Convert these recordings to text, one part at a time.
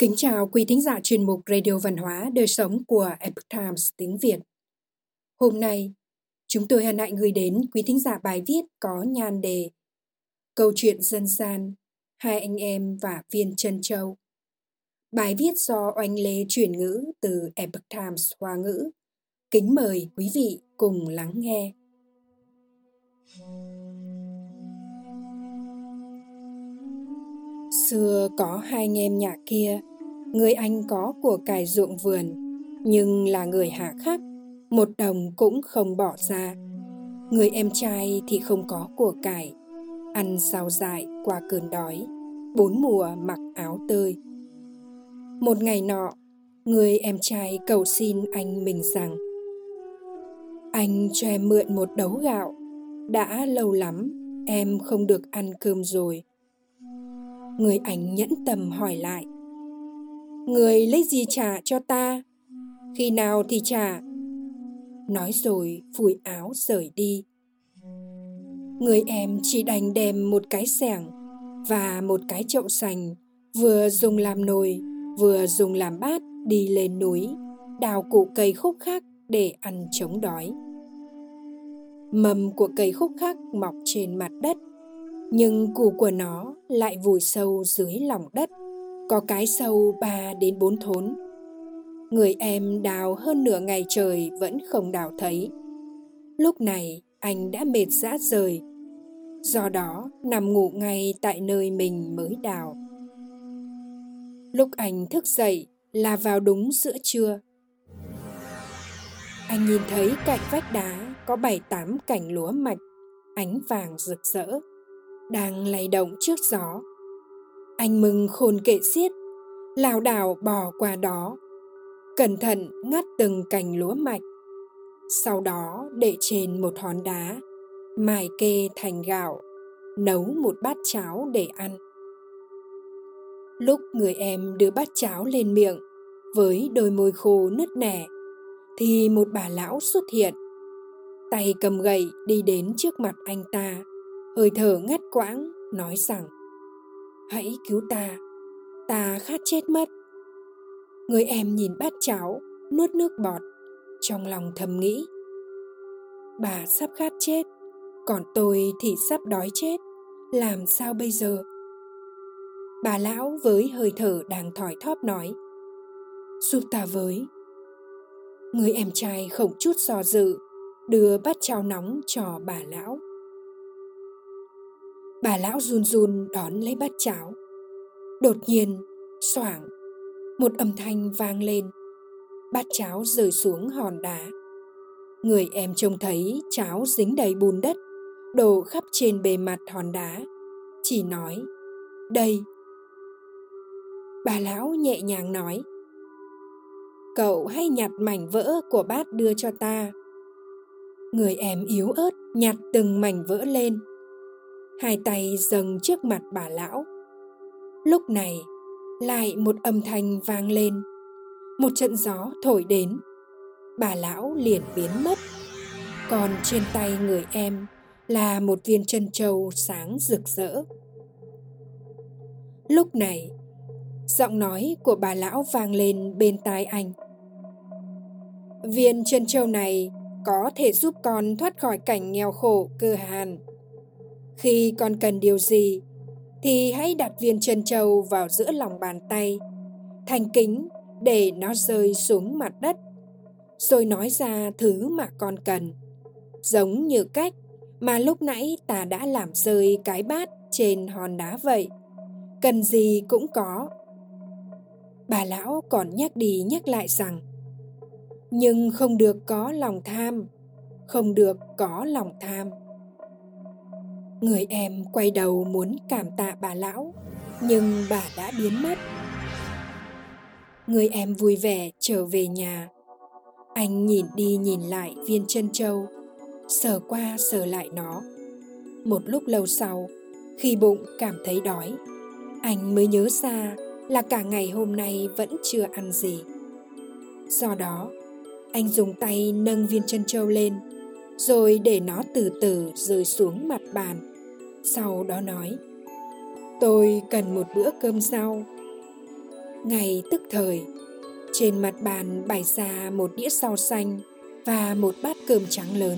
Kính chào quý thính giả chuyên mục Radio Văn hóa Đời Sống của Epoch Times tiếng Việt. Hôm nay, chúng tôi hân hạnh gửi đến quý thính giả bài viết có nhan đề Câu chuyện dân gian, hai anh em và viên chân châu. Bài viết do Oanh Lê chuyển ngữ từ Epoch Times Hoa ngữ. Kính mời quý vị cùng lắng nghe. Xưa có hai anh em nhà kia, người anh có của cải ruộng vườn, nhưng là người hạ khắc, một đồng cũng không bỏ ra. Người em trai thì không có của cải, ăn sao dại qua cơn đói, bốn mùa mặc áo tơi. Một ngày nọ, người em trai cầu xin anh mình rằng Anh cho em mượn một đấu gạo, đã lâu lắm em không được ăn cơm rồi người ảnh nhẫn tâm hỏi lại người lấy gì trả cho ta? Khi nào thì trả? Nói rồi phủi áo rời đi. Người em chỉ đành đem một cái xẻng và một cái chậu sành vừa dùng làm nồi vừa dùng làm bát đi lên núi đào củ cây khúc khắc để ăn chống đói. Mầm của cây khúc khắc mọc trên mặt đất nhưng củ của nó lại vùi sâu dưới lòng đất, có cái sâu 3 đến 4 thốn. Người em đào hơn nửa ngày trời vẫn không đào thấy. Lúc này anh đã mệt rã rời, do đó nằm ngủ ngay tại nơi mình mới đào. Lúc anh thức dậy là vào đúng giữa trưa. Anh nhìn thấy cạnh vách đá có bảy tám cành lúa mạch, ánh vàng rực rỡ đang lay động trước gió anh mừng khôn kệ xiết, lảo đảo bò qua đó. Cẩn thận ngắt từng cành lúa mạch. Sau đó để trên một hòn đá, mài kê thành gạo, nấu một bát cháo để ăn. Lúc người em đưa bát cháo lên miệng với đôi môi khô nứt nẻ, thì một bà lão xuất hiện. Tay cầm gậy đi đến trước mặt anh ta, hơi thở ngắt quãng, nói rằng hãy cứu ta. Ta khát chết mất. Người em nhìn bát cháo, nuốt nước bọt, trong lòng thầm nghĩ. Bà sắp khát chết, còn tôi thì sắp đói chết. Làm sao bây giờ? Bà lão với hơi thở đang thỏi thóp nói. Giúp ta với. Người em trai không chút do dự, đưa bát cháo nóng cho bà lão bà lão run run đón lấy bát cháo. Đột nhiên, xoảng, một âm thanh vang lên. Bát cháo rơi xuống hòn đá. Người em trông thấy cháo dính đầy bùn đất, đổ khắp trên bề mặt hòn đá, chỉ nói, đây. Bà lão nhẹ nhàng nói, cậu hãy nhặt mảnh vỡ của bát đưa cho ta. Người em yếu ớt nhặt từng mảnh vỡ lên hai tay dâng trước mặt bà lão. Lúc này, lại một âm thanh vang lên. Một trận gió thổi đến. Bà lão liền biến mất. Còn trên tay người em là một viên chân trâu sáng rực rỡ. Lúc này, giọng nói của bà lão vang lên bên tai anh. Viên chân trâu này có thể giúp con thoát khỏi cảnh nghèo khổ, cơ hàn khi con cần điều gì, thì hãy đặt viên chân châu vào giữa lòng bàn tay, thành kính để nó rơi xuống mặt đất, rồi nói ra thứ mà con cần. Giống như cách mà lúc nãy ta đã làm rơi cái bát trên hòn đá vậy, cần gì cũng có. Bà lão còn nhắc đi nhắc lại rằng, nhưng không được có lòng tham, không được có lòng tham người em quay đầu muốn cảm tạ bà lão nhưng bà đã biến mất. Người em vui vẻ trở về nhà. Anh nhìn đi nhìn lại viên chân châu, sờ qua sờ lại nó. Một lúc lâu sau khi bụng cảm thấy đói anh mới nhớ ra là cả ngày hôm nay vẫn chưa ăn gì. Do đó anh dùng tay nâng viên chân châu lên rồi để nó từ từ rơi xuống mặt bàn sau đó nói tôi cần một bữa cơm rau Ngày tức thời, trên mặt bàn bày ra một đĩa rau xanh và một bát cơm trắng lớn.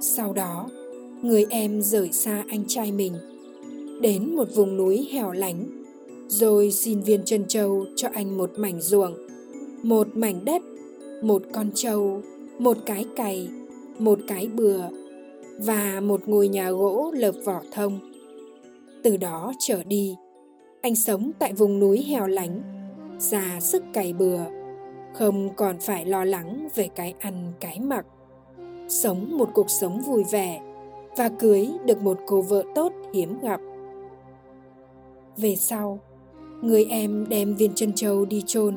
Sau đó, người em rời xa anh trai mình, đến một vùng núi hẻo lánh, rồi xin viên chân trâu cho anh một mảnh ruộng, một mảnh đất, một con trâu, một cái cày, một cái bừa và một ngôi nhà gỗ lợp vỏ thông. Từ đó trở đi, anh sống tại vùng núi hẻo lánh, già sức cày bừa, không còn phải lo lắng về cái ăn cái mặc. Sống một cuộc sống vui vẻ và cưới được một cô vợ tốt hiếm gặp. Về sau, người em đem viên chân châu đi chôn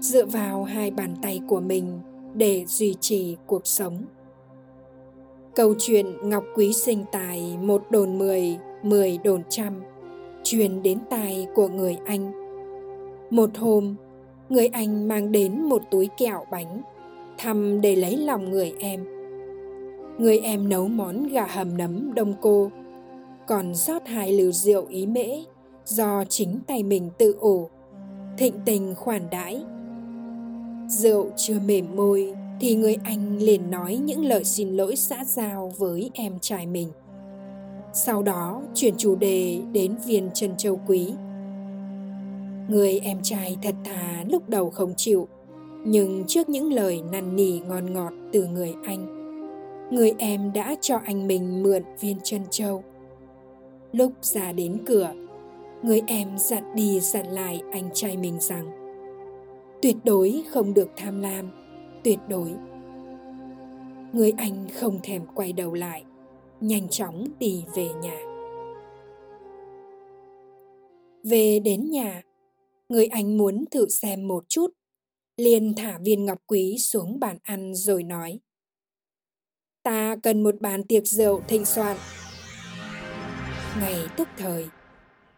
dựa vào hai bàn tay của mình để duy trì cuộc sống. Câu chuyện Ngọc Quý sinh tài một đồn mười, mười đồn trăm truyền đến tai của người Anh. Một hôm, người Anh mang đến một túi kẹo bánh, thăm để lấy lòng người em. Người em nấu món gà hầm nấm đông cô, còn rót hai lựu rượu ý mễ do chính tay mình tự ủ, thịnh tình khoản đãi. Rượu chưa mềm môi thì người anh liền nói những lời xin lỗi xã giao với em trai mình. Sau đó chuyển chủ đề đến viên chân châu quý. Người em trai thật thà lúc đầu không chịu, nhưng trước những lời năn nỉ ngon ngọt từ người anh, người em đã cho anh mình mượn viên chân châu. Lúc ra đến cửa, người em dặn đi dặn lại anh trai mình rằng tuyệt đối không được tham lam, tuyệt đối. Người anh không thèm quay đầu lại, nhanh chóng đi về nhà. Về đến nhà, người anh muốn thử xem một chút, liền thả viên ngọc quý xuống bàn ăn rồi nói. Ta cần một bàn tiệc rượu thịnh soạn. Ngày tức thời,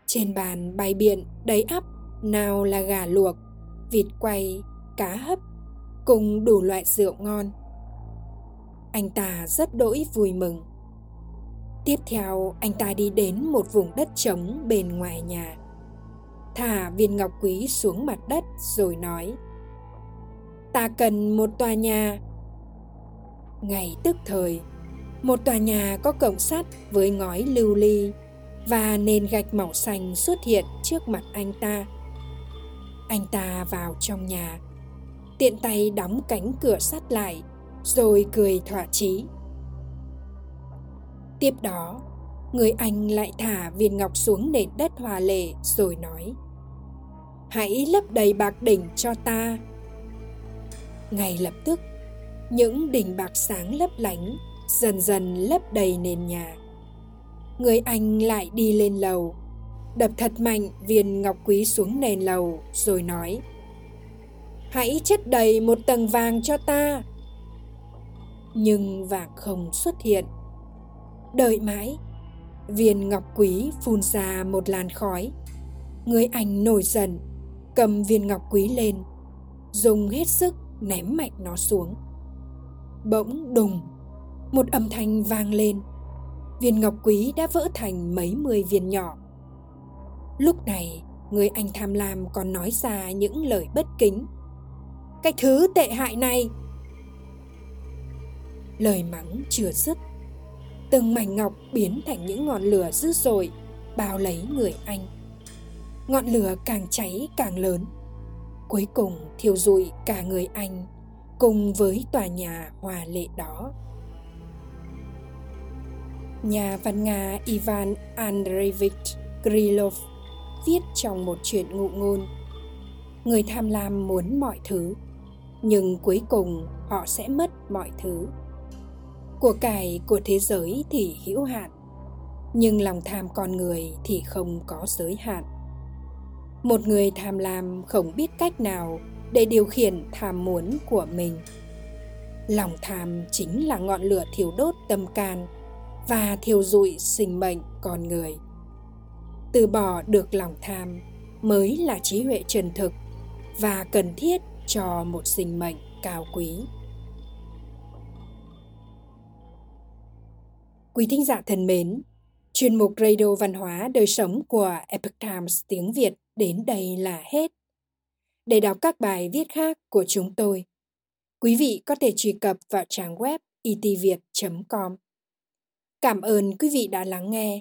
trên bàn bày biện đầy ắp nào là gà luộc, vịt quay, cá hấp, cùng đủ loại rượu ngon. Anh ta rất đỗi vui mừng. Tiếp theo, anh ta đi đến một vùng đất trống bên ngoài nhà. Thả viên ngọc quý xuống mặt đất rồi nói Ta cần một tòa nhà. Ngày tức thời, một tòa nhà có cổng sắt với ngói lưu ly và nền gạch màu xanh xuất hiện trước mặt anh ta. Anh ta vào trong nhà, tiện tay đóng cánh cửa sắt lại, rồi cười thỏa chí. Tiếp đó, người anh lại thả viên ngọc xuống nền đất hòa lệ rồi nói Hãy lấp đầy bạc đỉnh cho ta. Ngay lập tức, những đỉnh bạc sáng lấp lánh dần dần lấp đầy nền nhà người anh lại đi lên lầu đập thật mạnh viên ngọc quý xuống nền lầu, rồi nói, hãy chất đầy một tầng vàng cho ta. Nhưng vàng không xuất hiện. Đợi mãi, viên ngọc quý phun ra một làn khói. Người anh nổi giận, cầm viên ngọc quý lên, dùng hết sức ném mạnh nó xuống. Bỗng đùng, một âm thanh vang lên. Viên ngọc quý đã vỡ thành mấy mươi viên nhỏ. Lúc này, người anh tham lam còn nói ra những lời bất kính. Cái thứ tệ hại này! Lời mắng chưa dứt. Từng mảnh ngọc biến thành những ngọn lửa dữ dội, bao lấy người anh. Ngọn lửa càng cháy càng lớn. Cuối cùng thiêu rụi cả người anh cùng với tòa nhà hòa lệ đó nhà văn Nga Ivan Andreevich Grilov viết trong một chuyện ngụ ngôn. Người tham lam muốn mọi thứ, nhưng cuối cùng họ sẽ mất mọi thứ. Của cải của thế giới thì hữu hạn, nhưng lòng tham con người thì không có giới hạn. Một người tham lam không biết cách nào để điều khiển tham muốn của mình. Lòng tham chính là ngọn lửa thiêu đốt tâm can và thiêu rụi sinh mệnh con người từ bỏ được lòng tham mới là trí huệ chân thực và cần thiết cho một sinh mệnh cao quý quý thính giả thân mến chuyên mục radio văn hóa đời sống của epoch times tiếng việt đến đây là hết. Để đọc các bài viết khác của chúng tôi, quý vị có thể truy cập vào trang web e itviet.com. Cảm ơn quý vị đã lắng nghe,